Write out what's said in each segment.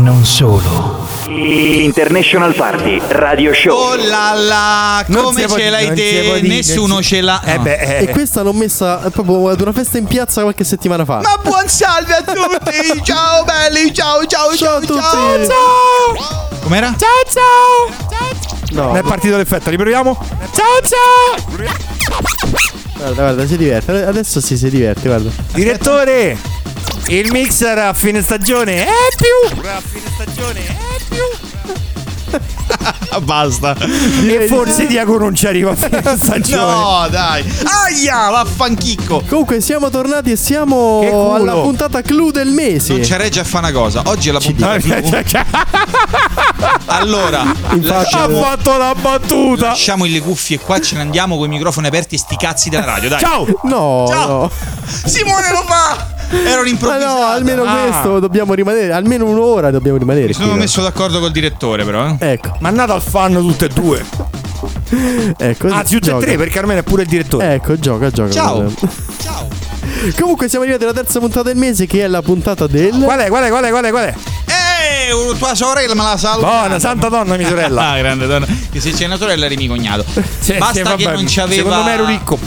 Non solo. International Party Radio Show. Oh là là, Non come ce l'hai te? Nessuno ce l'ha. Eh no. beh, eh. E questa l'ho messa eh, proprio ad una festa in piazza qualche settimana fa. Ma buon salve a tutti! Ciao belli, ciao ciao Ciao a ciao tutti. ciao! Com'era? No, Non è partito l'effetto, riproviamo? guarda, guarda, si diverte. Adesso sì, si diverte, guarda. Direttore, il mixer a fine stagione è più. A fine stagione è più. Basta. E forse Diago non ci arriva a fine stagione. No, dai. Aia, vaffanchicco. Comunque siamo tornati e siamo culo. alla puntata clou del mese. Non c'è regge a fare una cosa. Oggi è la puntata clou. Allora, ha fatto la battuta. lasciamo le cuffie qua, ce ne andiamo con i microfoni aperti e sti cazzi della radio, dai. Ciao. No, Ciao. no. Simone lo fa! Era Ma un'improvvisata. no, almeno Ah. questo dobbiamo rimanere. Almeno un'ora dobbiamo rimanere. Mi sono qui, no? messo d'accordo col direttore, però. Eh. Ecco, Mannata al fan tutte e due. ecco. Anzi, tutte e tre, perché almeno è pure il direttore. Ecco, gioca, gioca. Ciao. Ciao. Comunque siamo arrivati alla terza puntata del mese che è la puntata del... Qual è, qual è, qual è, qual è, qual è? Eh, tua sorella me la saluta. Buona, santa donna, mia sorella. Ah, grande donna. Che se c'è una sorella eri mio cognato. Sì, Basta sì, che non c'aveva. Secondo me ero ricco.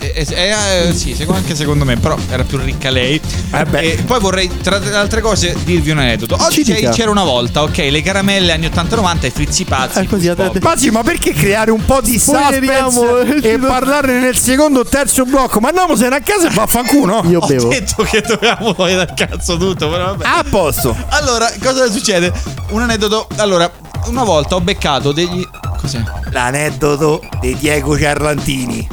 Eh, eh, eh, sì, secondo- anche secondo me, però era più ricca lei. Eh. E poi vorrei, tra le altre cose, dirvi un aneddoto. Oggi c'era una volta, ok, le caramelle anni 80-90 e frizzi pazzi. Eh, così, adesso- Ma perché creare un po' di suspense e parlarne nel secondo o terzo blocco? Ma andiamosene a casa e vaffanculo. Io Ho bevo. detto che dovevamo togliere dal cazzo tutto, però vabbè. A posto. Allora, cosa succede? Un aneddoto. Allora, una volta ho beccato degli. Cos'è? L'aneddoto di Diego Ciarlantini.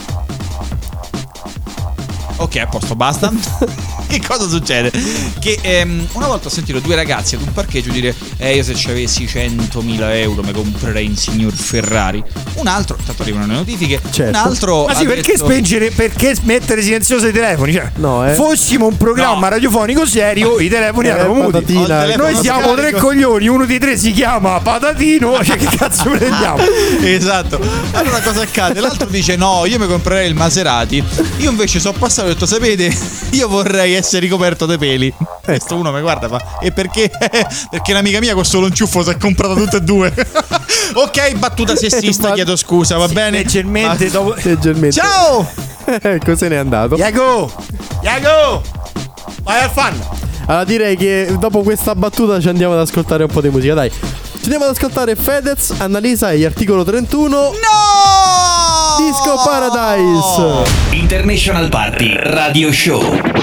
Ok, a posto, basta. che cosa succede? Che ehm, una volta ho sentito due ragazzi ad un parcheggio dire: Eh, io se ci avessi 100.000 euro mi comprerei un signor Ferrari. Un altro, tanto arrivano le notifiche. Certo. Un altro. Ma sì, perché detto- spengere, perché mettere silenzioso i telefoni? Cioè, No, eh. fossimo un programma No. radiofonico serio, i telefoni Eh, erano muti. Noi siamo tre scarico. coglioni, uno di tre si chiama Patatino, cioè che cazzo prendiamo? Esatto. Allora cosa accade? L'altro dice: No, io mi comprerei il Maserati. Io invece sono passato e ho detto: Sapete, io vorrei essere ricoperto dei peli. Questo uno mi guarda fa: E perché? perché un'amica mia con solo un ciuffo si è comprata tutte e due. ok, battuta sessista, chiedo scusa, va bene? Leggermente dopo. Leggermente. Ciao! ecco, se n'è andato. Diego! Diego! Vai al fan! Allora direi che dopo questa battuta ci andiamo ad ascoltare un po' di musica, dai. Ci andiamo ad ascoltare Fedez, Annalisa e gli articolo 31. No! Disco Paradise. International Party Radio Show.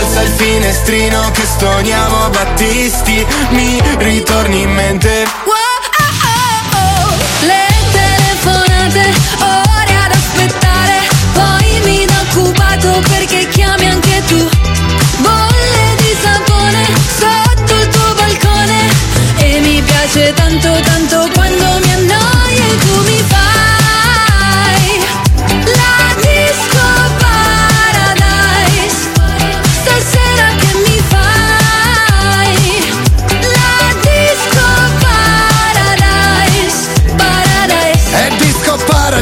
Alza il finestrino che stoniamo Battisti, mi ritorni in mente. Le telefonate, ore ad aspettare, poi mi da occupato perché chiami anche tu. Bolle di sapone sotto il tuo balcone e mi piace tanto tanto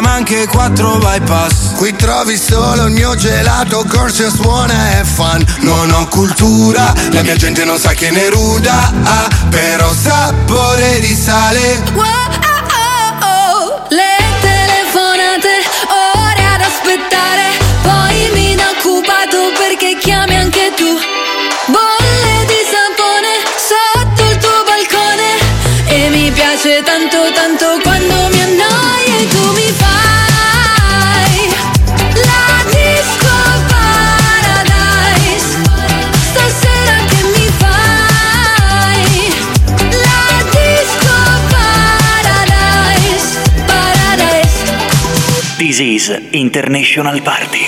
Ma anche quattro bypass. Qui trovi solo il mio gelato, corso suona e fan Non ho cultura, la mia gente non sa che ne ruda ah, Però sapore di sale. Wow, oh, oh. Le telefonate, ore ad aspettare, poi mi da occupato perché This is International Party.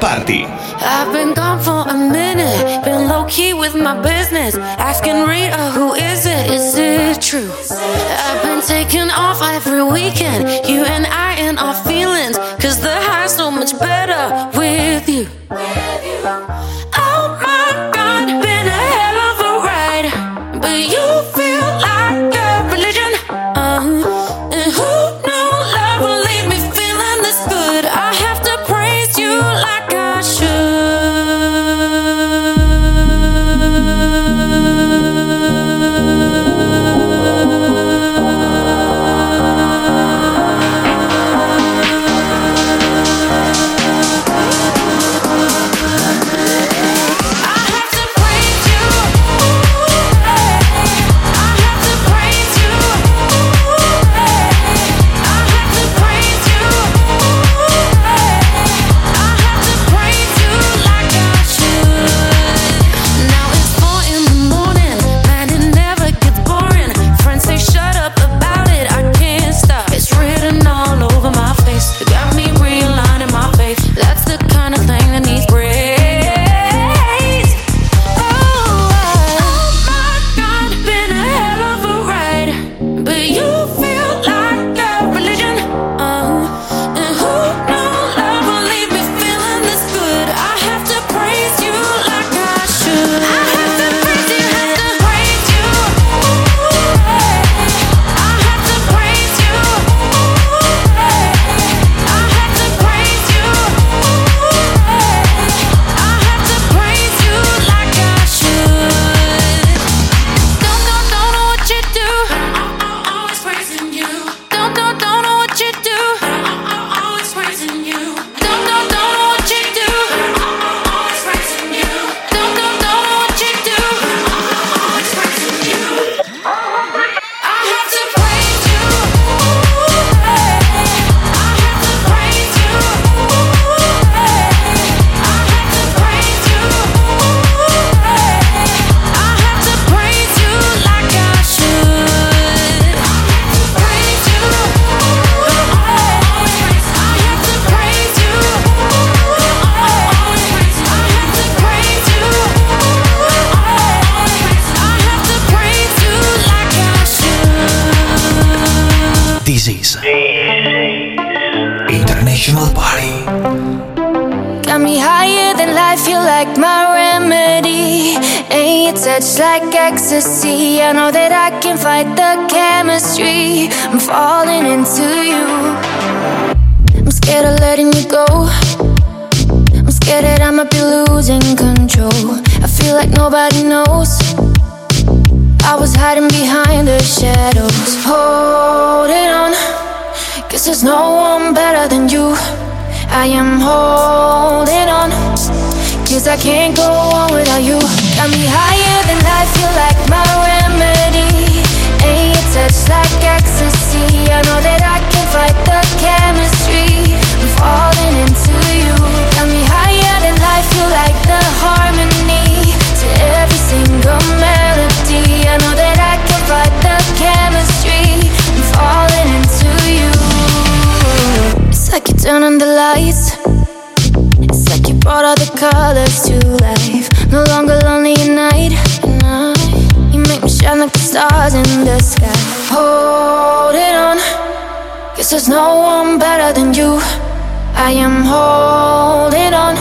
Party. I've been gone for a minute, been low key with my business. Asking Rita, who is it? Is it true? I've been taking off every weekend, you and I and our feelings. Cause the high's so much better with you. Guess there's no one better than you. I am holding on.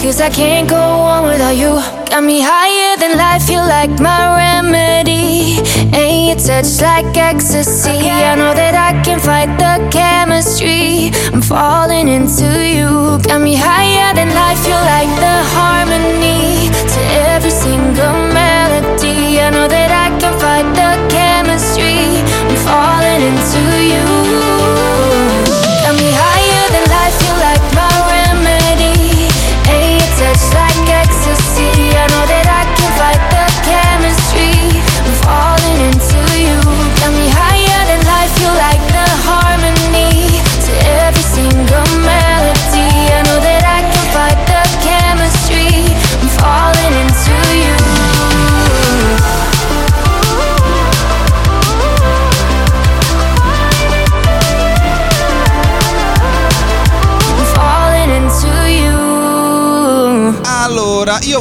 Cause I can't go on without you. Got me higher than life, you like my remedy. And your touch like ecstasy. I know that I can fight the chemistry. I'm falling into you. Got me higher than life, you like the harmony. To every single melody. I know that I can fight the chemistry. I'm falling into you.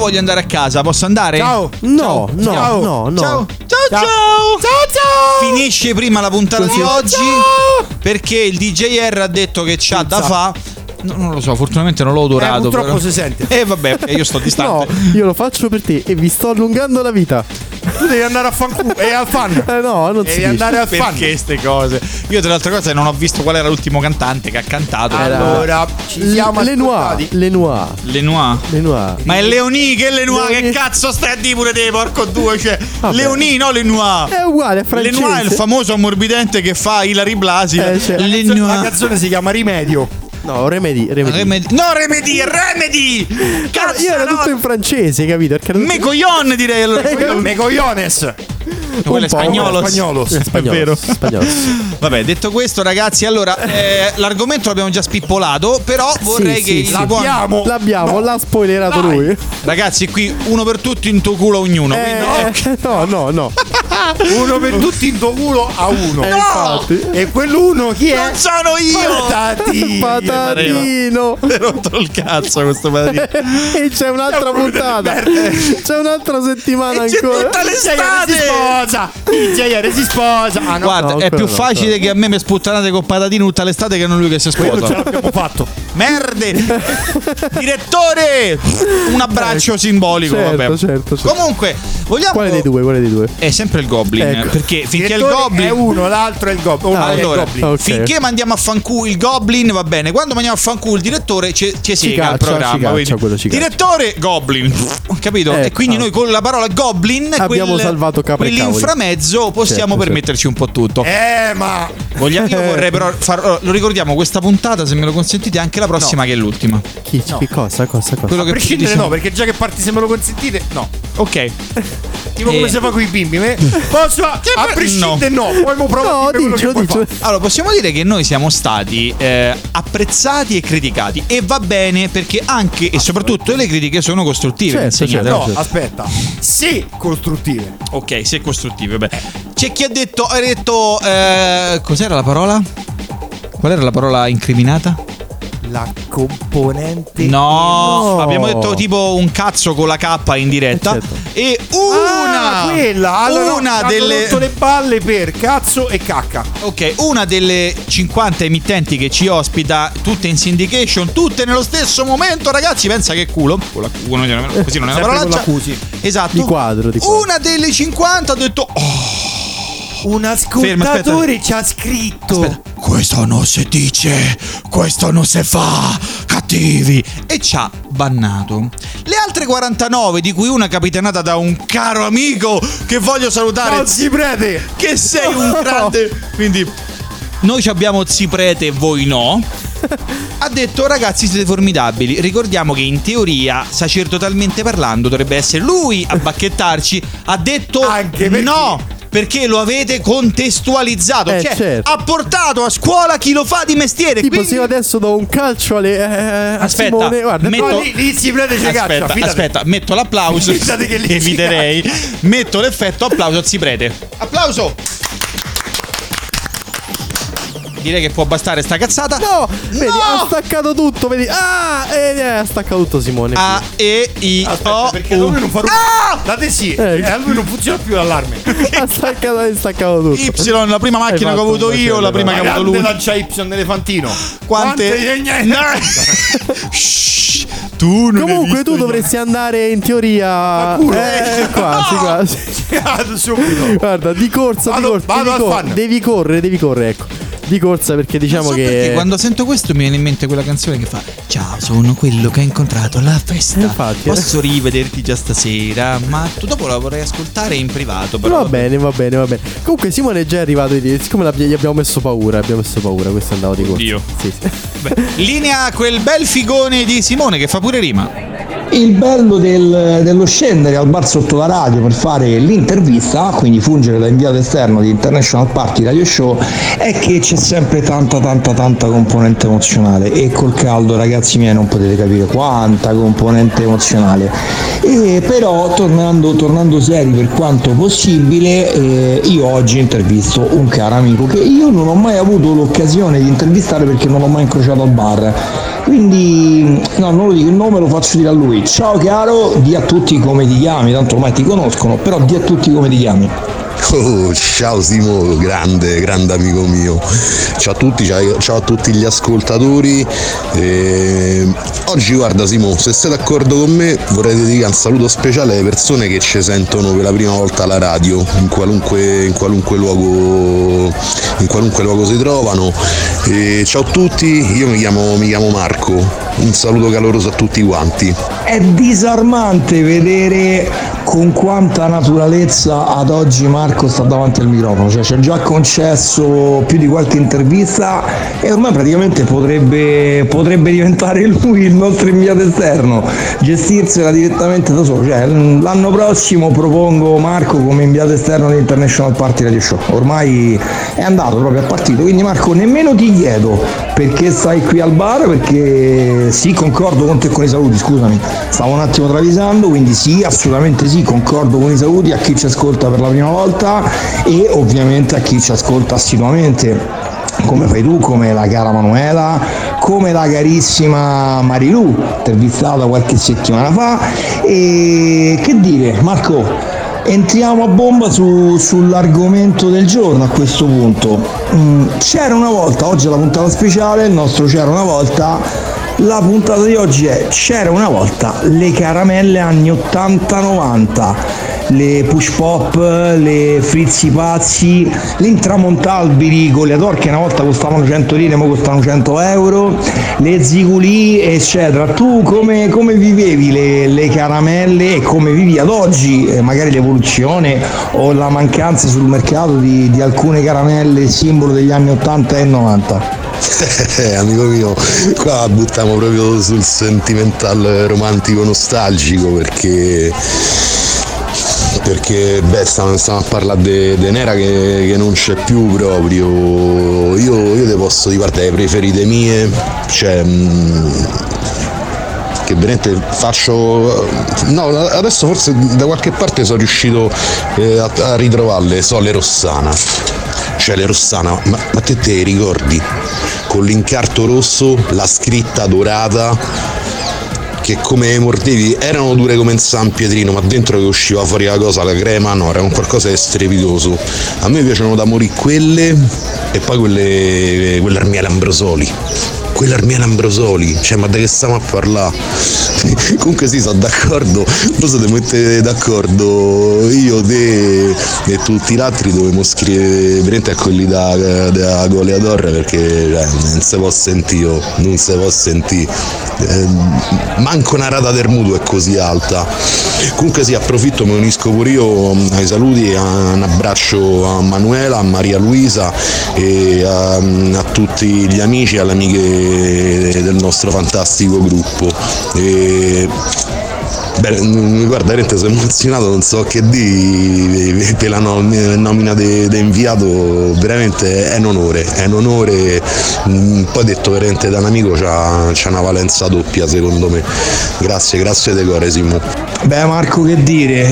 Voglio andare a casa, posso andare? Ciao. No, no, Ciao. no, no. Ciao. Ciao, ciao. Ciao ciao. Finisce prima la puntata di oggi perché il DJR ha detto che c'ha da fa. No, non lo so, fortunatamente non l'ho odorato. Eh, purtroppo però. si sente. Eh vabbè, io sto No, distante. io lo faccio per te e vi sto allungando la vita. Tu devi andare a fanculo e al fan. Eh no, non si Devi dice. andare al fan. Perché ste cose? Io tra l'altra cosa non ho visto qual era l'ultimo cantante che ha cantato. Allora, ci siamo Le Noir, ascoltati. le Noir, Le Noir. le Noir. Ma è Leoni che è Le Noir? Che cazzo stai a dire pure te, porco due? Cioè, Vabbè. Leoni, no Le Noir. È uguale, è Le francese. Noir è il famoso ammorbidente che fa Ilari Blasi. Eh. Le La Noir. canzone si chiama Rimedio. No, remedi, remedi. Remedy. No, Remedy, Remedy! Cazzo, Io ero no. tutto in francese, capito? Perché era tutto- Me coglion direi allora. Me cogliones. Quello è spagnolo. spagnolo. Eh, È vero. Vabbè, detto questo, ragazzi, allora eh, l'argomento l'abbiamo già spippolato, però vorrei sì, che sì. buon- L'abbiamo. L'abbiamo, l'ha spoilerato Dai. lui. Ragazzi, qui uno per tutti in tuo culo ognuno. Eh, quindi- no, no, no. Uno per tutti in tuo culo a uno. Eh, infatti. E quell'uno chi è? Non sono io! Patati. Patatino. Mi ha rotto il cazzo questo patatino. e c'è un'altra puntata. C'è un'altra settimana E c'è ancora. tutta l'estate! si sposa. DJ si sposa. Ah no. Guarda, no, è più no, facile quello che a me mi sputtanate con patatino tutta l'estate che non lui che si Quello ce sposa. l'abbiamo fatto. Merde! Direttore! Un abbraccio simbolico, Certo, vabbè. certo, certo. Comunque, vogliamo Quale dei due? Quale dei due? È sempre il Goblin, Ecco. perché finché il Goblin è uno, l'altro è il Goblin. Ah, è il allora, Goblin. ok. finché mandiamo a fanculo il Goblin va bene, quando mandiamo a fanculo il direttore ci, ci sega il programma. ci caccia, ci direttore Goblin, capito? Eh, e quindi ah. noi con la parola Goblin, Abbiamo quel- salvato cavoli. quell'inframezzo possiamo Certo, permetterci un po' tutto. Eh, ma Vogliamo- io vorrei però far, lo ricordiamo questa puntata, se me lo consentite, anche la prossima che è l'ultima. Chi? Che cosa? Cosa? Cosa? Quello a che prescindere diciamo- no, perché già che parti se me lo consentite, no. Ok. Tipo Eh. come si fa con i bimbi. me- Posso? A prescindere no. Poi mo provo a No, dire quello diccelo, che puoi diccelo. fare. Allora, possiamo dire che noi siamo stati eh, apprezzati e criticati. E va bene perché anche e soprattutto le critiche sono costruttive. Certo, insegnate. certo. No, aspetta. Sì, costruttive. Ok, se costruttive. Beh. C'è chi ha detto. Ha detto. eh, cos'era la parola? Qual era la parola incriminata? La componente. No, No. abbiamo detto tipo un cazzo con la K in diretta. Certo. E una, Ah, quella. Allora, una delle, rotto le balle per cazzo e cacca. ok, una delle 50 emittenti che ci ospita, tutte in syndication, tutte nello stesso momento, ragazzi. Pensa che culo. Con la non- così non è una parolaccia. Esatto. Di quadro, di quadro. Una delle 50 ha detto "Oh, Un ascoltatore ci ha scritto. Aspetta, questo non si dice, questo non si fa, cattivi. E ci ha bannato. Le altre 49, di cui una capitanata da un caro amico che voglio salutare, Non si prete. che sei un grande. Quindi noi ci abbiamo Ziprete e voi no. Ha detto ragazzi siete formidabili. Ricordiamo che in teoria, sacerdotalmente parlando, dovrebbe essere lui a bacchettarci. Ha detto Anche perché- no. Perché lo avete contestualizzato. Eh, cioè, certo. ha portato a scuola chi lo fa di mestiere. Tipo, quindi- se io adesso do un calcio alle. eh, a Aspetta, Simone, guarda, metto- No, lì, lì si prende ci caccia. Aspetta, aspetta, metto l'applauso. Che Eviterei. Metto l'effetto applauso a Ziprete. Applauso! Direi che può bastare sta cazzata. No, vedi, No! ha staccato tutto, vedi. Ah, eh, eh, ha staccato tutto Simone. A, E, I, Aspetta, O, perché U. da lui non fa Ah! Da te sì. Eh. E a lui non funziona più l'allarme. ha staccato, ha staccato tutto. Y, la prima macchina che ho avuto io, la prima che ha avuto lui. lancia Y elefantino. Quante? Quante? Tu non Comunque tu dovresti andare in teoria. Eh, quasi, quasi. Guarda, di corsa, Vado- di corsa. vado devi, al cor- fan. devi correre, devi correre, ecco. Di corsa perché diciamo so che. perché quando sento questo mi viene in mente quella canzone che fa Ciao, sono quello che hai incontrato alla festa. Infatti, eh. Posso rivederti già stasera, ma tu dopo la vorrei ascoltare in privato. Però Va bene, va bene, va bene. Comunque Simone è già arrivato di siccome gli abbiamo messo paura, abbiamo messo paura, questo andava di corsa. Oddio. Sì, sì. Beh, linea quel bel figone di Simone che fa pure rima. Il bello del- dello scendere al bar sotto la radio per fare l'intervista, quindi fungere da inviato esterno di International Party Radio Show, è che c'è sempre tanta tanta tanta componente emozionale e col caldo ragazzi miei non potete capire quanta componente emozionale. E però tornando, tornando seri per quanto possibile, eh, io oggi intervisto un caro amico che io non ho mai avuto l'occasione di intervistare perché non l'ho mai incrociato al bar. Quindi, no, non lo dico il nome, lo faccio dire a lui. Ciao caro, di a tutti come ti chiami, tanto ormai ti conoscono, però di a tutti come ti chiami. Oh, ciao Simo, grande, grande amico mio. Ciao a tutti, ciao, a tutti gli ascoltatori. Eh, oggi guarda Simo, se sei d'accordo con me vorrei dedicare un saluto speciale alle persone che ci sentono per la prima volta alla radio, in qualunque, in qualunque luogo in qualunque luogo si trovano. Eh, ciao a tutti, io mi chiamo, mi chiamo Marco, un saluto caloroso a tutti quanti. È disarmante vedere con quanta naturalezza ad oggi Marco sta davanti al microfono, cioè ci ha già concesso più di qualche intervista e ormai praticamente potrebbe, potrebbe diventare lui il nostro inviato esterno, gestirsela direttamente da solo. Cioè, l'anno prossimo propongo Marco come inviato esterno di International Party Radio Show, ormai è andato proprio, è partito, quindi Marco nemmeno ti chiedo perché stai qui al bar, perché sì, concordo con te con i saluti, scusami, stavo un attimo travisando, quindi sì, assolutamente sì, concordo con i saluti a chi ci ascolta per la prima volta e ovviamente a chi ci ascolta assiduamente. Come fai tu, come la cara Manuela, come la carissima Marilu, intervistata qualche settimana fa. E che dire, Marco, entriamo a bomba su- sull'argomento del giorno a questo punto. Mm, c'era una volta, oggi è la puntata speciale, il nostro c'era una volta. La puntata di oggi è C'era una volta le caramelle anni 80-90 le push pop, le frizzi pazzi, le intramontabili Goliator che una volta costavano 100 lire, ora costano 100 euro, le ziguli, eccetera. Tu come, come vivevi le, le caramelle e come vivi ad oggi eh, magari l'evoluzione o la mancanza sul mercato di, di alcune caramelle simbolo degli anni 80 e 90? Eh, amico mio, qua buttiamo proprio sul sentimental romantico nostalgico perché perché beh stiamo, stiamo a parlare di Nera che, che non c'è più proprio. Io, io te posso dire guarda le preferite mie cioè mh, che veramente faccio no adesso forse da qualche parte sono riuscito eh, a, a ritrovarle so le Rossana cioè le Rossana ma, ma te te ricordi con l'incarto rosso, la scritta dorata che come mordevi erano dure come in San Pietrino, ma dentro che usciva fuori la cosa, la crema, no, era un qualcosa di strepitoso. A me piacciono da morire quelle e poi quelle, quelle Armiele Ambrosoli. Quelle Armiele Ambrosoli, cioè ma da che stiamo a parlare? Comunque sì, sono d'accordo, non so se mettete d'accordo io, te e tutti gli altri dovremmo scrivere veramente a quelli da, da goleador perché cioè, non si può sentire, non si può sentire. Eh, manco una rata del mutuo è così alta. Comunque sì, approfitto, mi unisco pure io ai saluti, a- un abbraccio a Manuela, a Maria Luisa e a, a tutti gli amici e alle amiche del nostro fantastico gruppo. E, Beh, guarda, veramente sono emozionato, non so che dire, per la nom- nomina di inviato, veramente è un onore, è un onore, Mm, poi detto veramente da un amico c'ha, c'ha una valenza doppia secondo me, grazie, grazie De Core Simo. Beh Marco che dire,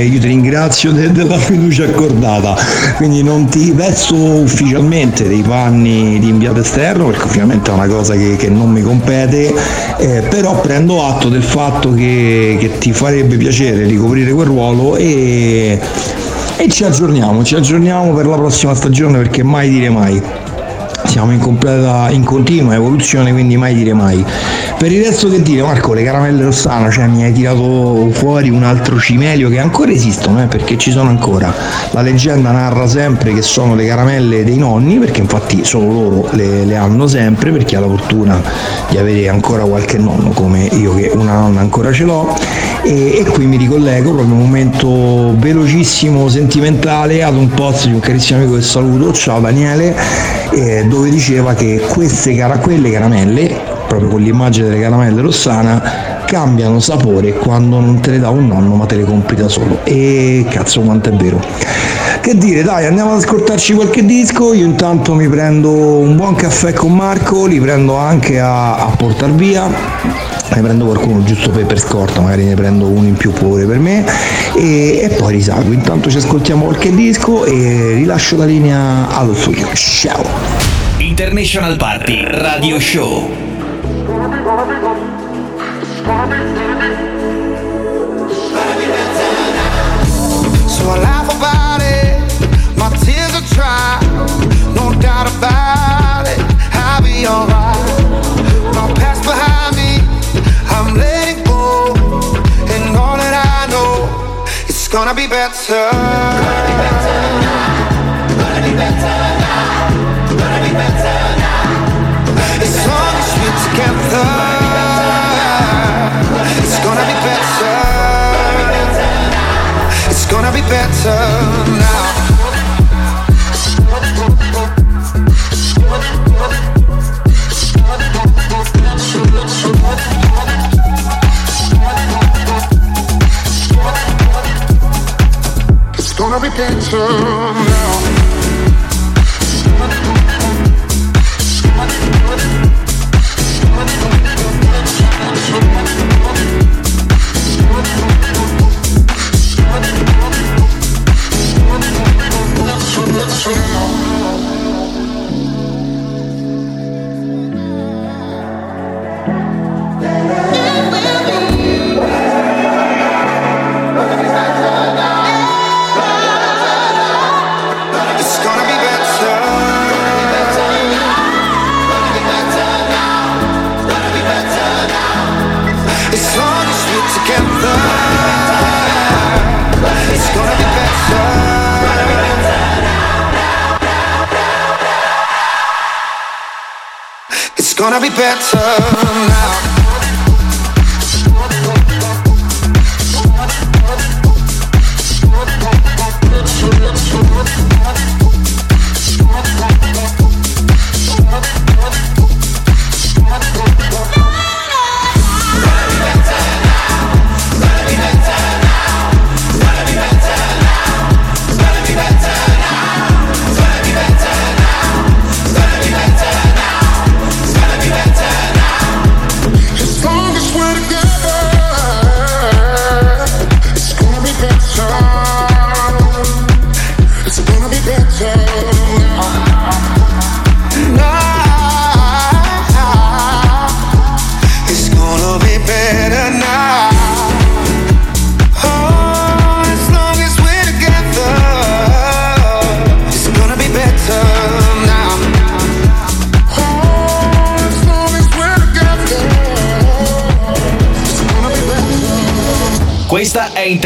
eh, io ti ringrazio de- della fiducia accordata, quindi non ti vesto ufficialmente dei panni di inviato esterno perché ovviamente è una cosa che, che non mi compete, eh, però prendo atto del fatto che, che ti farebbe piacere ricoprire quel ruolo e, e ci aggiorniamo, ci aggiorniamo per la prossima stagione perché mai dire mai siamo in completa in continua evoluzione quindi mai dire mai. Per il resto che dire Marco le caramelle rossana cioè mi hai tirato fuori un altro cimelio che ancora esistono eh, perché ci sono ancora. La leggenda narra sempre che sono le caramelle dei nonni perché infatti solo loro le, le hanno sempre perché ha la fortuna di avere ancora qualche nonno come io che una nonna ancora ce l'ho. E, e qui mi ricollego proprio un momento velocissimo sentimentale ad un post di un carissimo amico che saluto. Ciao Daniele. Eh, dove diceva che queste cara- quelle caramelle proprio con l'immagine delle caramelle rossana cambiano sapore quando non te le dà un nonno ma te le compri da solo e cazzo quanto è vero che dire dai andiamo ad ascoltarci qualche disco io intanto mi prendo un buon caffè con Marco li prendo anche a, a portar via ne prendo qualcuno giusto per, per scorta, magari ne prendo uno in più pure per me e, e poi risalgo. Intanto ci ascoltiamo qualche disco e rilascio la linea allo studio. Ciao! International Party Radio Show. So I laugh about it, my tears are dry, no doubt about it, I'll be alright. My past behind me, I'm letting go, and all that I know, it's gonna be better. It's gonna be better. It's gonna be better now. It's gonna be better now. Better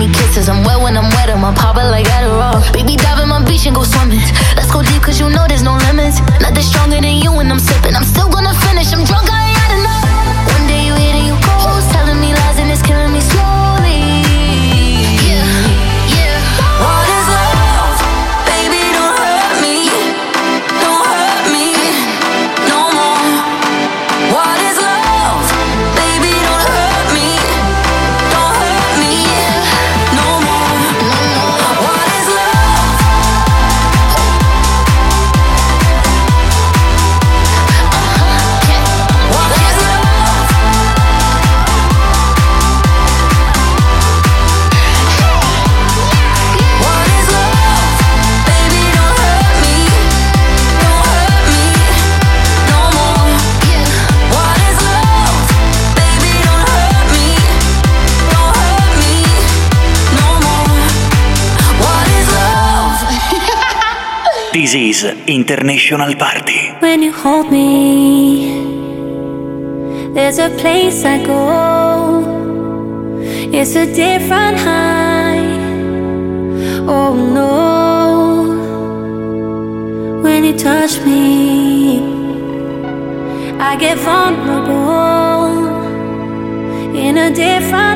me kisses. I'm wet when I'm wet, I'm a pop like Adderall. Baby, dive in my beach and go swimming. Let's go deep, cause you know there's no limits. Nothing stronger than you when I'm sipping. I'm still This is International Party. When you hold me, there's a place I go. It's a different high. Oh no. When you touch me, I get vulnerable in a different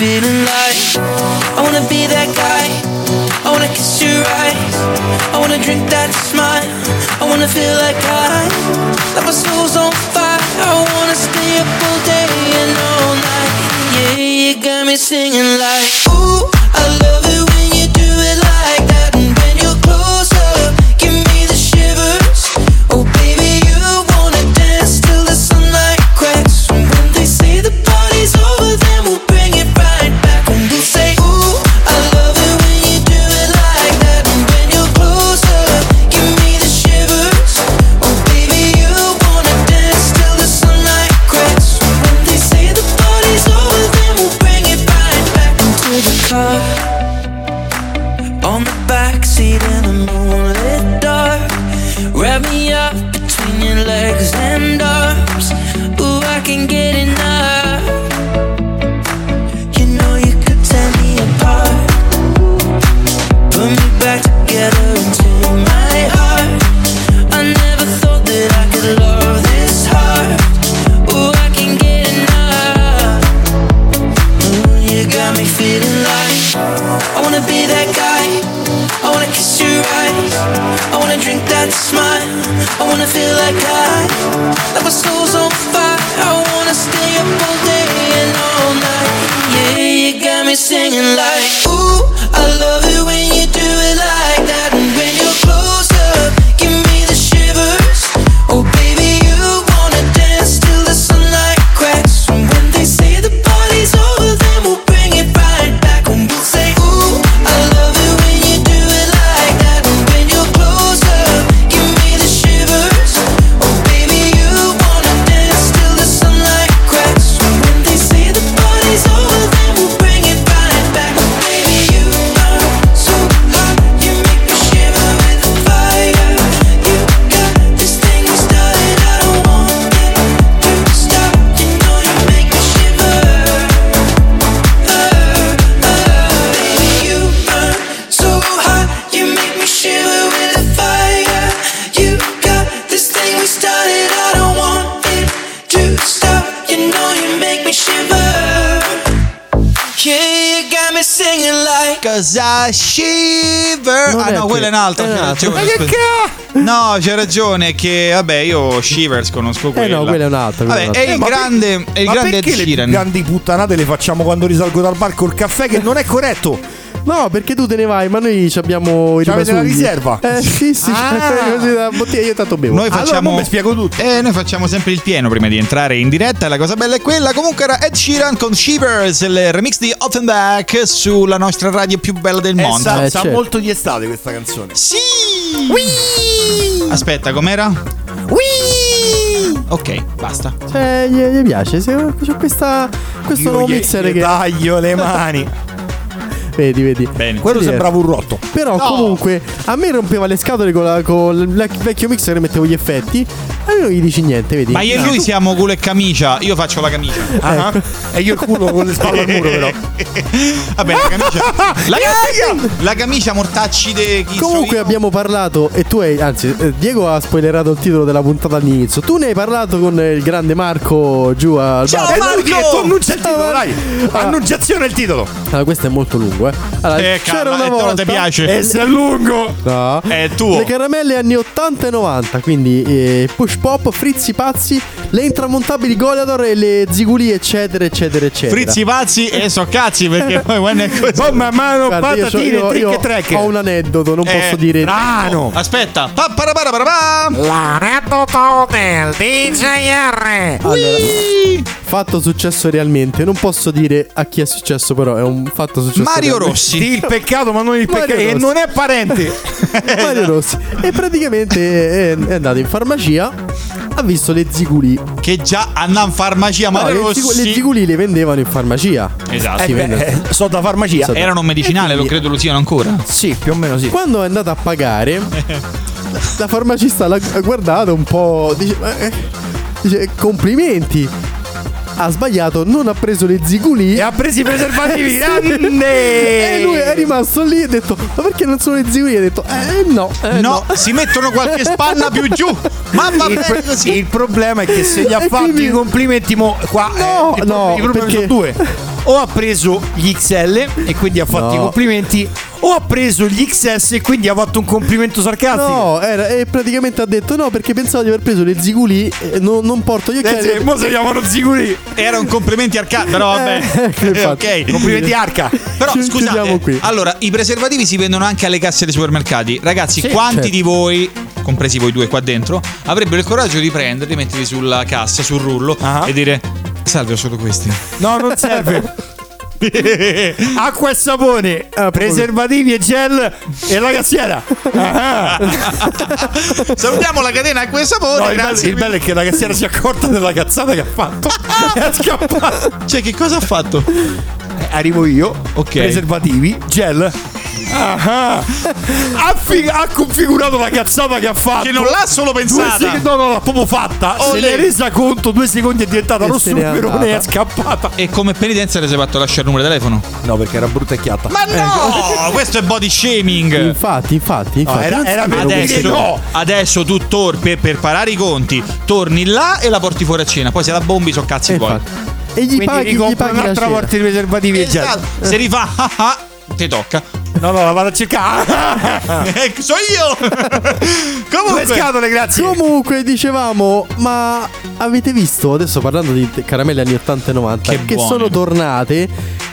feeling like I wanna be that guy. I wanna kiss your eyes. I wanna drink that smile. I wanna feel like I, like my soul's on fire. I wanna stay up all day and all night. Yeah, you got me singing like, quella è un'altra. è c'è un'altra. ragione, Ma che aspetta. ca- No, c'è ragione che vabbè, io Shivers conosco quella. Eh no, quella è un'altra, Vabbè, è è il per- grande è il grande Ed perché le Sheeran. grandi puttanate le facciamo quando risalgo dal bar col caffè che non è corretto No, perché tu te ne vai, ma noi ci abbiamo i C'avete la rimasugli. riserva? Eh sì, sì, Ah. così da bottiglia io tanto bevo. Noi Allora, facciamo mo mi spiego tutto. Eh, noi facciamo sempre il pieno prima di entrare in diretta. La cosa bella è quella. Comunque era Ed Sheeran con Shivers, il remix di Offenbach sulla nostra radio più bella del Eh, mondo. sa, Eh, sa certo. molto di estate questa canzone Sì! Aspetta, com'era? Ok, basta. Cioè, gli, gli piace. C'è questa, questo Io nuovo mixer gli che. taglio le mani Vedi, vedi. Bene. quello Sì, sembrava un rotto Però comunque a me rompeva le scatole con, la- con il vec- vecchio mixer e mettevo gli effetti. A me non gli dici niente, vedi? Ma io e lui siamo culo e camicia. Io faccio la camicia. Ah, e io il culo con le spalle al muro però Vabbè, la camicia. La, la camicia mortacci de chi Comunque io. abbiamo parlato e tu hai, anzi eh, Diego ha spoilerato il titolo della puntata all'inizio. Tu ne hai parlato con il grande Marco giù al Ciao, bar. e lui che Marco! tu annuncia il titolo dai Ah. annunciazione il titolo Allora, questo è molto lungo, eh. Allora, Eh, c'era cavolo, una e te non volta ti piace? e se è lungo No. È tuo. Le caramelle anni 80 e 90, quindi eh, push pop, frizzi pazzi, le intramontabili Goleador e le ziguli, eccetera, eccetera, eccetera. Frizzi pazzi e so cazzi perché poi quando è così. mano Guarda, io, c'ho- patatine io- io track ho un aneddoto, non Eh, posso dire. brano Aspetta. Pa, para, pa. l'aneddoto del DJR Allora, Fatto successo realmente. Non posso dire a chi è successo, però è un fatto successo. Mario realmente. Rossi. Sì, il peccato, ma non il Mario peccato. E Rossi. non è parente. Mario Rossi. E praticamente è, è andato in farmacia. Ha visto le ziguli. Che già andava in farmacia No, Mario le, zigu- Rossi. le ziguli le vendevano in farmacia. Esatto. Si vende- Eh, so da farmacia. So da- Erano medicinali, lo credo lo siano ancora. Sì, più o meno sì. Quando è andato a pagare, la farmacista l'ha ha guardato un po'. Dice, eh, dice, complimenti. Ha sbagliato, non ha preso le ziguli. E ha preso i preservativi. Grande! E lui è rimasto lì e ha detto: Ma perché non sono le ziguli? Ha detto: Eh no, eh, no, si mettono qualche spanna più giù. Ma va il, bene pro- così. il problema è che se gli ha fatto quindi- i complimenti, mo, qua No, eh, i no, problemi- i problemi perché- sono due. O ha preso gli XL e quindi ha fatto No. i complimenti, o ha preso gli XS e quindi ha fatto un complimento sarcastico. No, era, e praticamente ha detto no perché pensavo di aver preso le ziguli e non, non porto gli Eh occhiali. sì, mo si chiamano ziguri. Era un complimenti arcade, però vabbè. Eh, ok. Complimenti Arca. Però Ci scusate, qui. allora i preservativi si vendono anche alle casse dei supermercati. Ragazzi, quanti certo. di voi, compresi voi due qua dentro, avrebbero il coraggio di prenderli, metterli sulla cassa, sul rullo Ah. e dire "Salve, ho solo questi". No, non serve. Acqua e sapone, preservativi e gel e la cassiera. Ah. Salutiamo la catena acqua e sapone, No, il, bello, il bello è che la cassiera si è accorta della cazzata che ha fatto. ha scappato. Cioè, che cosa ha fatto? Eh, Arrivo io, Ok. preservativi, gel. Ah, ha, fi- ha configurato la cazzata che ha fatto. Che non l'ha solo pensata. secondi- no, no, l'ha proprio fatta. Se Olè. l'è resa conto, due secondi è diventata E rosso se n'è numerone e è scappata. E come penitenza le sei fatto lasciare il numero di telefono? No, perché era brutta e chiatta. Ma no, questo è body shaming. Infatti, infatti, infatti. era- si era che Adesso, no. adesso tu tor- per, parare i conti, torni là e la porti fuori a cena. Poi se la bombi so cazzi tuoi. E gli Quindi paghi, gli paghi un'altra volta i preservativi e gel. Esatto. Se rifà, ah, ah, ti tocca. No, no, la vado a cercare. Ecco, so io. Due Comunque, scatole, grazie. Comunque dicevamo, ma avete visto, adesso parlando di caramelle anni 80 e 90, Che che, sono tornate,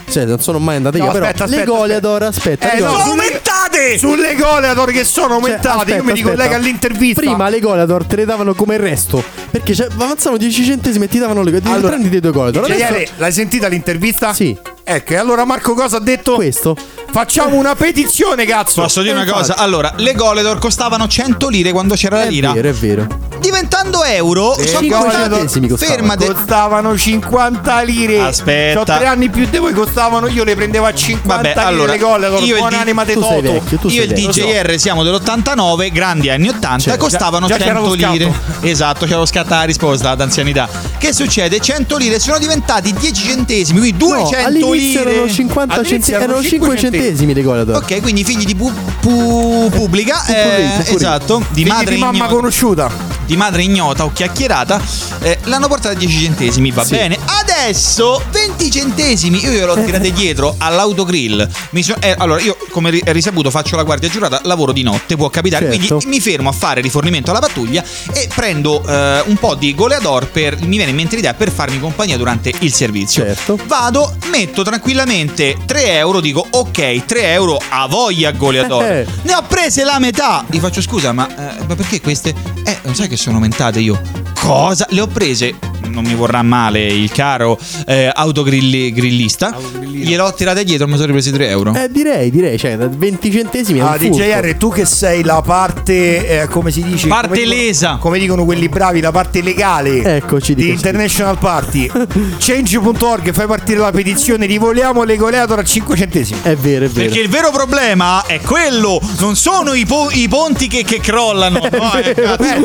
cioè non sono mai andate No, via, però aspetta, le aspetta, Goleador, aspetta, Eh, le no, sulle- aumentate. Sulle Goleador che sono Cioè, aumentate, io aspetta, mi ricollego aspetta. all'intervista. Prima le Goleador te le davano come il resto, perché cioè, avanzavano 10 centesimi e ti davano le Goleador. Allora, prendi dei due Goleador. Cioè, Adesso l'hai sentita l'intervista? Sì. Ecco, e allora Marco cosa ha detto? questo. Facciamo una petizione, cazzo. Posso dire una cosa? Allora, le Goledor costavano 100 lire quando c'era la È lira. vero, è vero. Diventando euro, Le sono Goleador costate- centesimi costavano. Fermate. Costavano 50 lire. Aspetta. Ho tre anni più di voi, costavano. Io le prendevo a 50 Vabbè, lire allora, le Goleador. io e il di- tu sei Toto. vecchio, tu Io e sei il vecchio. DJR siamo dell'89, grandi anni 80, Certo. costavano Già- già c'era 100 lo lire. Esatto, c'era lo scatto alla risposta d'anzianità. Che succede? 100 lire sono diventati 10 centesimi, quindi No, 200 all'inizio lire. erano 50 All'inizio centesimi, erano erano 5 5 centesimi le Goleador. Ok, quindi figli di pu- pu- pubblica, eh, Pupurri, pupurri. esatto, di Figli madre di mamma ignota. conosciuta. Di madre ignota o chiacchierata, eh, l'hanno portata a 10 centesimi, va Sì. bene. Adesso 20 centesimi, io gliel'ho tirate dietro all'autogrill. So- eh, allora, io come ri- risaputo faccio la guardia giurata, lavoro di notte, può capitare, Certo. quindi mi fermo a fare rifornimento alla pattuglia e prendo eh, un po' di goleador per, mi viene in mente l'idea per farmi compagnia durante il servizio. Certo. Vado, metto tranquillamente 3 euro, dico ok, 3 euro a voglia goleador. Eh. Ne ho prese la metà. Gli faccio scusa, ma, eh, ma perché queste? Eh, non sai che sono aumentate io. Cosa? Le ho prese. Non mi vorrà male il caro eh, autogrillista. Gliel'ho tirate dietro, mi sono ripresi 3 euro. Eh, direi, direi, cioè, da 20 centesimi Ah. DJR, tu che sei la parte, eh, come si dice? Parte come dicono- lesa. come dicono quelli bravi, la parte legale Eccoci, di International Party. Change.org, fai partire la petizione, rivoleamo le goleador a 5 centesimi. È vero, è vero. Perché il vero problema è quello, non sono i, po- i ponti che, che crollano. no, eh,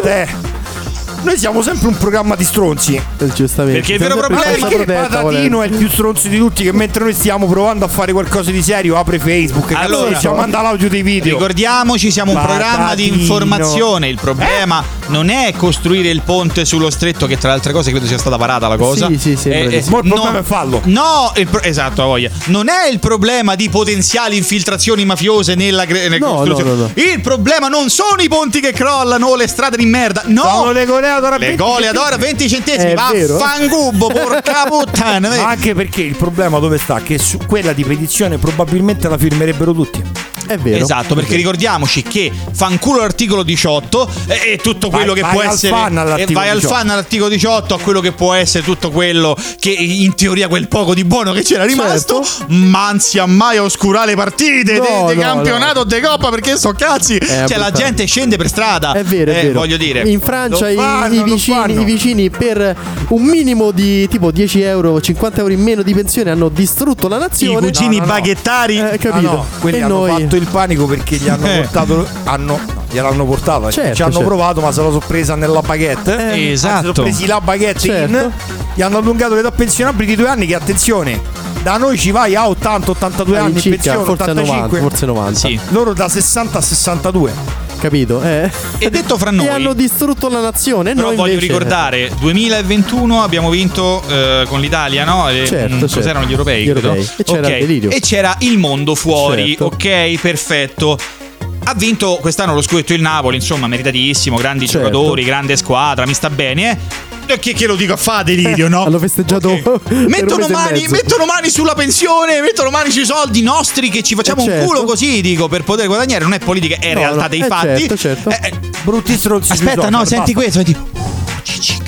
eh. Noi siamo sempre un programma di stronzi. Eh, Giustamente. Perché il vero sempre problema è in Perché fascia protetta, Patatino volendo. è il più stronzo di tutti. Che mentre noi stiamo provando a fare qualcosa di serio, apre Facebook. E Allora, allora, ci manda l'audio dei video. Ricordiamoci, siamo un programma di Patatino. informazione. Il problema non è costruire il ponte sullo stretto, che tra le altre cose credo sia stata parata la cosa. Sì, sì, sembra di sì. Ma il problema è farlo. No, il pro- esatto, ha voglia. Non è il problema di potenziali infiltrazioni mafiose nella, gre- nella No, costruzione. no, no, no. Il problema non sono i ponti che crollano o le strade di merda. No, Sono le goleador a le 20 gole ad ora 20 centesimi. Vaffancubo, porca puttana. Ma anche perché il problema dove sta? Che su quella di petizione probabilmente la firmerebbero tutti. È vero. Esatto, perché ricordiamoci che fanculo l'articolo 18 e, e tutto Vai- quello che vai può al essere. fan all'articolo vai al 18. fan all'articolo 18 a quello che può essere tutto quello che in teoria quel poco di buono che c'era rimasto. Ma ansia mai oscurare le partite No, di no, campionato de coppa perché so cazzi. cioè la abbastanza. gente scende per strada. È vero, è Eh, vero. Voglio dire. In Francia i, fanno, i lo vicini, fanno. i vicini per un minimo di tipo 10 euro, 50 euro in meno di pensione hanno distrutto la I nazione. cugini No, no, no. baghettari. Eh, Ah, capito? no, quelli e hanno noi fatto il panico perché gli hanno Eh. portato. Hanno, no, gliel'hanno portata. Certo, ci hanno certo. provato, ma se la sono presa nella baguette. Eh, Anzi, esatto. sono presi la baguette Certo. in. Gli hanno allungato l'età pensionabile di due anni. Che attenzione, da noi ci vai a 80, 82 anni all'incirca, pensione, forse 85. 90, forse 90. Sì. Loro da 60 a 62. Capito? Eh. E detto fra noi. E hanno distrutto la nazione. Però voglio invece- ricordare, 2021 abbiamo vinto eh, con l'Italia, no? E, Certo, mm, certo. Cos'erano gli europei? Gli europei. E c'era Ok. il delirio. E c'era il mondo fuori, Certo. ok, perfetto. Ha vinto quest'anno lo scudetto il Napoli, insomma, meritatissimo, grandi Certo. giocatori, grande squadra, mi sta bene, eh. E Che, che lo dico a fa delirio, no? Hanno festeggiato Ok. per un Mettono mani, mettono mani sulla pensione, mettono mani sui soldi nostri che ci facciamo Eh, certo. un culo così, dico, per poter guadagnare. Non è politica, è No, realtà no, dei eh, fatti. certo, certo. Eh, eh, Brutti stronzi. Aspetta, no, senti questo, senti. Cici,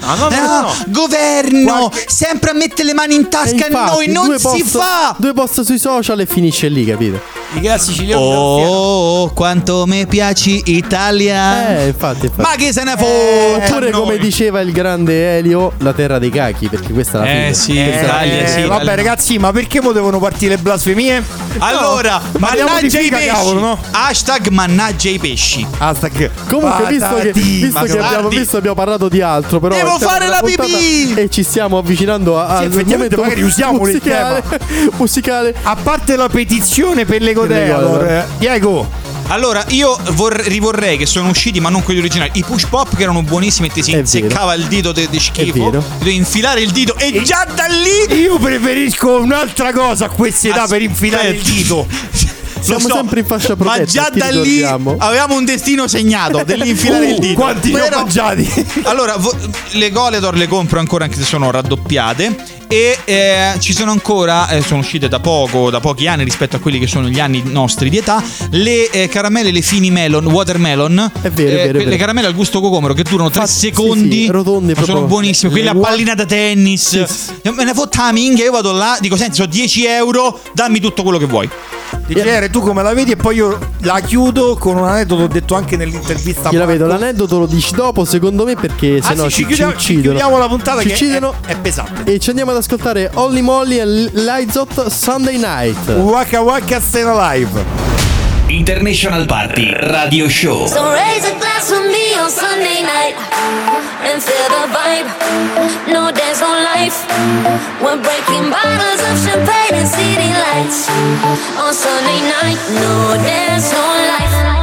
no, no, Eh, no, no. Governo, Qualche- sempre a mettere le mani in tasca a noi, non due si post- fa. Due post sui social e finisce lì, capito? I grassi siciliani. Oh, quanto mi piaci Italia. Eh, infatti, infatti. Ma che se ne fotte? Oppure, come diceva il grande Elio, la terra dei cachi, perché questa è la Eh, fine. sì, Questa è la Italia, fine. sì. vabbè, Italia. ragazzi, ma perché mo devono partire le blasfemie? Allora, di mannaggia i pesci. cavolo, no? Hashtag mannaggia i pesci. Hashtag Comunque, visto che, visto, che abbiamo, visto abbiamo parlato di altro, però Devo fare la pipì! E ci stiamo avvicinando a- Sì, al effettivamente magari usiamo il musicale, musicale. A parte la petizione per le le Godeador, Godeador. Diego, Allora, io vor- rivorrei che sono usciti, ma non quelli originali. I push pop che erano buonissimi e ti si È inseccava il dito di È schifo. vero. Devi infilare il dito e già da lì. io preferisco un'altra cosa a questa età per infilare il dito. Lo Siamo sempre in fascia protetta, Ma già ti da lì ricordiamo. avevamo un destino segnato dell'infilare Uh, il dito. quanti ne ho Però- mangiati? Allora, vo- le Goledor le compro ancora anche se sono raddoppiate. E eh, ci sono ancora, eh, sono uscite da poco, da pochi anni rispetto a quelli che sono gli anni nostri di età, le eh, caramelle, le fini melon, watermelon. È vero, è eh, vero, è quelle vero. caramelle al gusto cocomero che durano 3 Infatti, sì, secondi. sì, rotonde sono buonissime. Quelle Le a wa- pallina da tennis. Me ne fotta la minchia, io vado là, dico senti, sono 10 euro, dammi tutto quello che vuoi. DGR, tu come la vedi? E poi io la chiudo con un aneddoto, ho detto anche nell'intervista. a Gliela Marco. vedo, l'aneddoto lo dici dopo, secondo me, perché Ah, se no sì, ci, ci, chiudiamo, ci ci uccidono. chiudiamo la puntata Ci che uccidono. è, è pesante. E ci andiamo ad ascoltare Holly Molly e Lights Sunday Night. Waka Waka Stay Alive. International Party Radio Show. So raise a glass with me on Sunday night and feel the vibe. No dance on life. We're breaking bottles of champagne and city lights on Sunday night. No dance on life.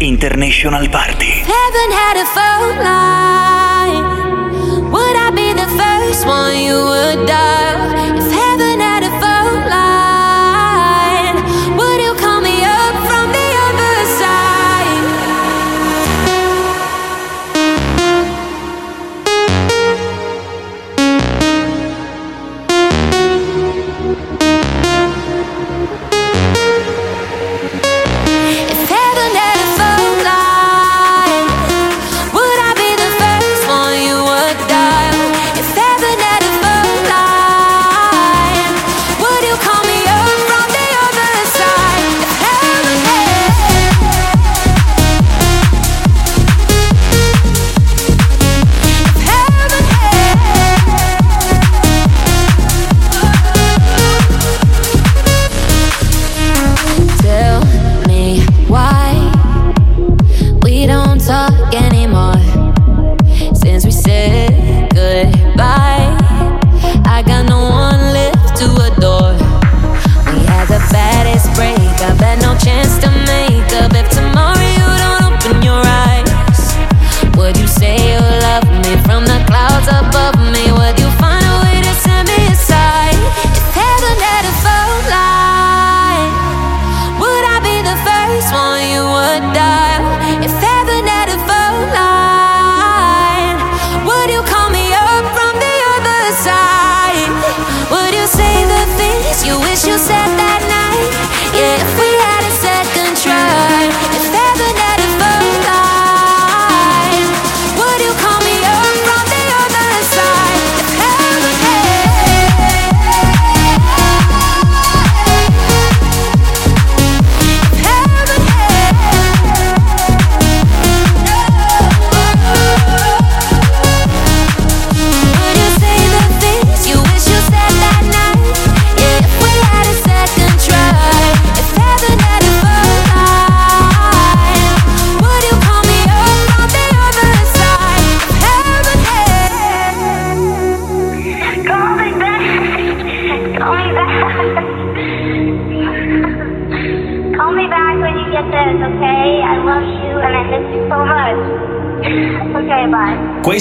International Party.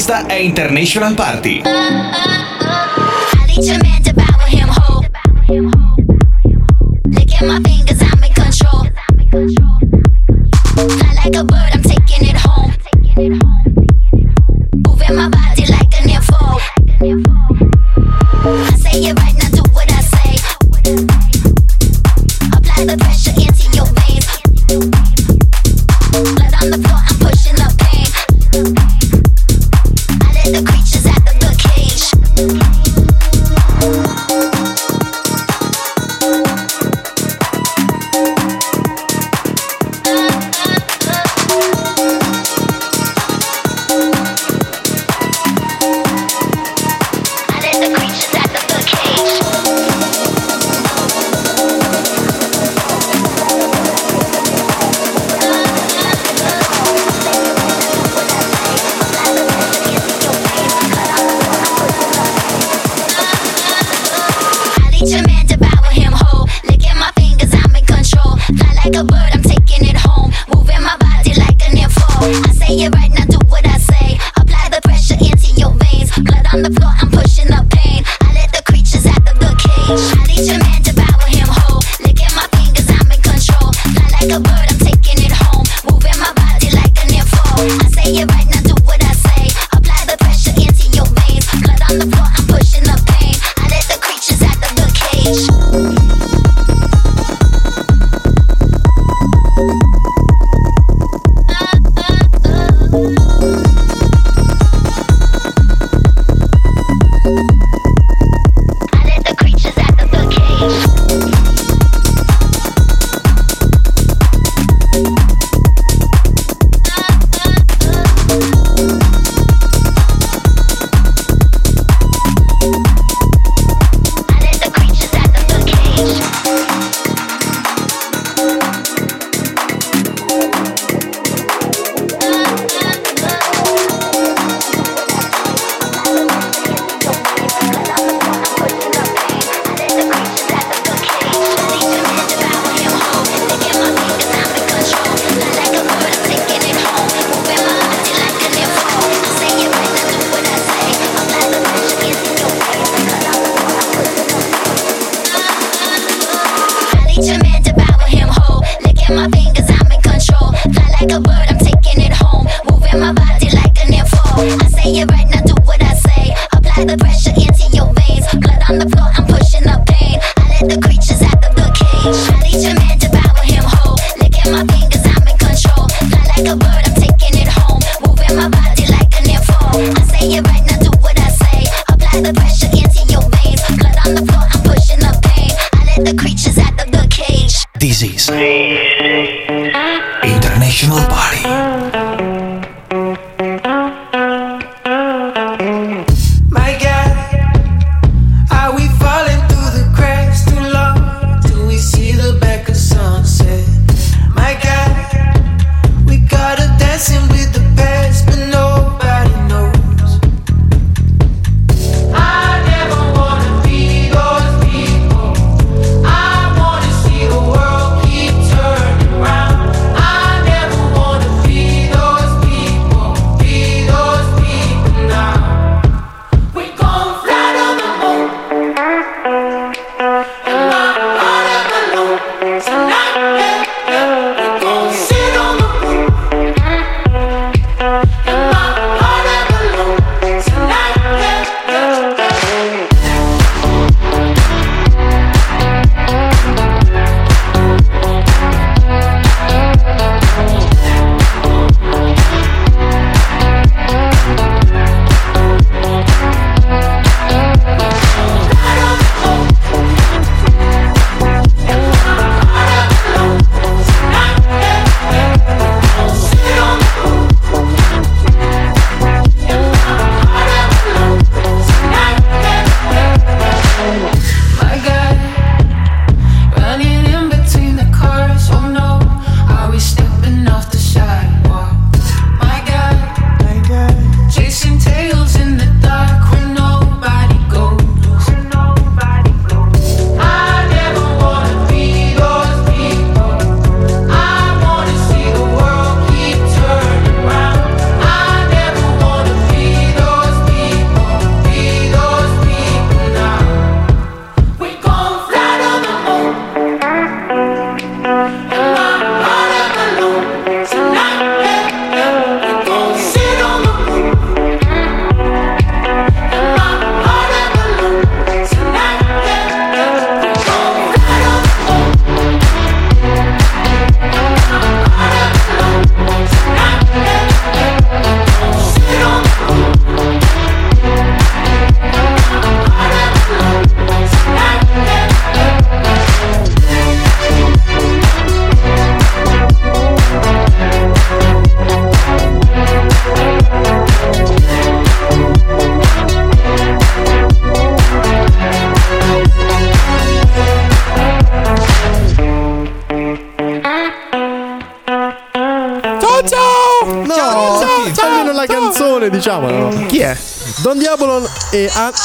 Questa è International Party.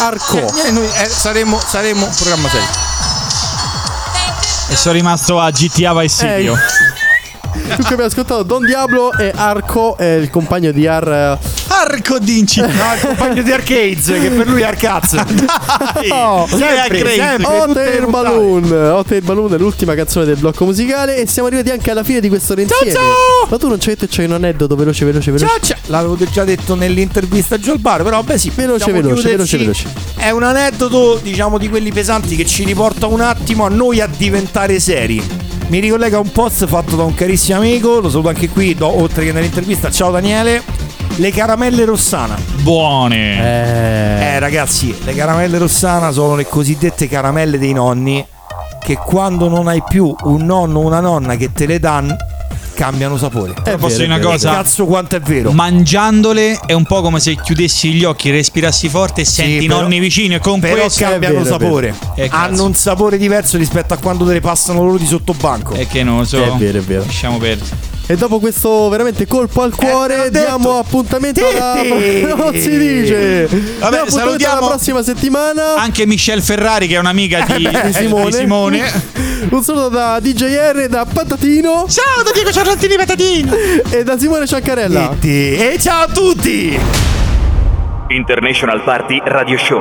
Arco. E noi eh, saremo, saremo un programma serio. E sono rimasto a GTA Vice eh, City. Oh. Dunque abbiamo ascoltato Don Diablo e Arco, è il compagno di Ar Parco Dinci. No, il compagno di Arcades, che per lui è Arcazzo. Ah, no, sempre, sempre, sempre, Hotel Balloon. Hotel Balloon è l'ultima canzone del blocco musicale e siamo arrivati anche alla fine di questo renziere. Ciao, ciao. Ma tu non ci hai detto c'è un aneddoto veloce, veloce, veloce. Ciao, ciao. L'avevo già detto nell'intervista a Joel Bar, però beh sì. Veloce, diciamo veloce, veloce, veloce. È un aneddoto, diciamo, di quelli pesanti che ci riporta un attimo a noi a diventare seri mi ricollega a un post fatto da un carissimo amico, lo saluto anche qui, do, oltre che nell'intervista. Ciao Daniele, le caramelle Rossana. Buone. Eh. eh ragazzi, le caramelle Rossana sono le cosiddette caramelle dei nonni che quando non hai più un nonno o una nonna che te le danno cambiano sapore. Eh, posso dire una cosa? Cazzo, quanto è vero? Mangiandole è un po' come se chiudessi gli occhi, respirassi forte e senti sì, i nonni vicini e con però questo cambiano vero, sapore. Eh, Hanno un sapore diverso rispetto a quando te le passano loro di sottobanco. È che non lo so. È vero, è vero. Lasciamo perdere. E dopo questo veramente colpo al te cuore detto. diamo appuntamento alla... Titti. Non si dice. Diamo appuntamento salutiamo- alla prossima settimana. Anche Michelle Ferrari, che è un'amica di, di Simone. di Simone. Un saluto da DJR, da Patatino Ciao da Diego Ciarlantini Patatini. e da Simone Ciancarella. Titti. E ciao a tutti! International Party Radio Show.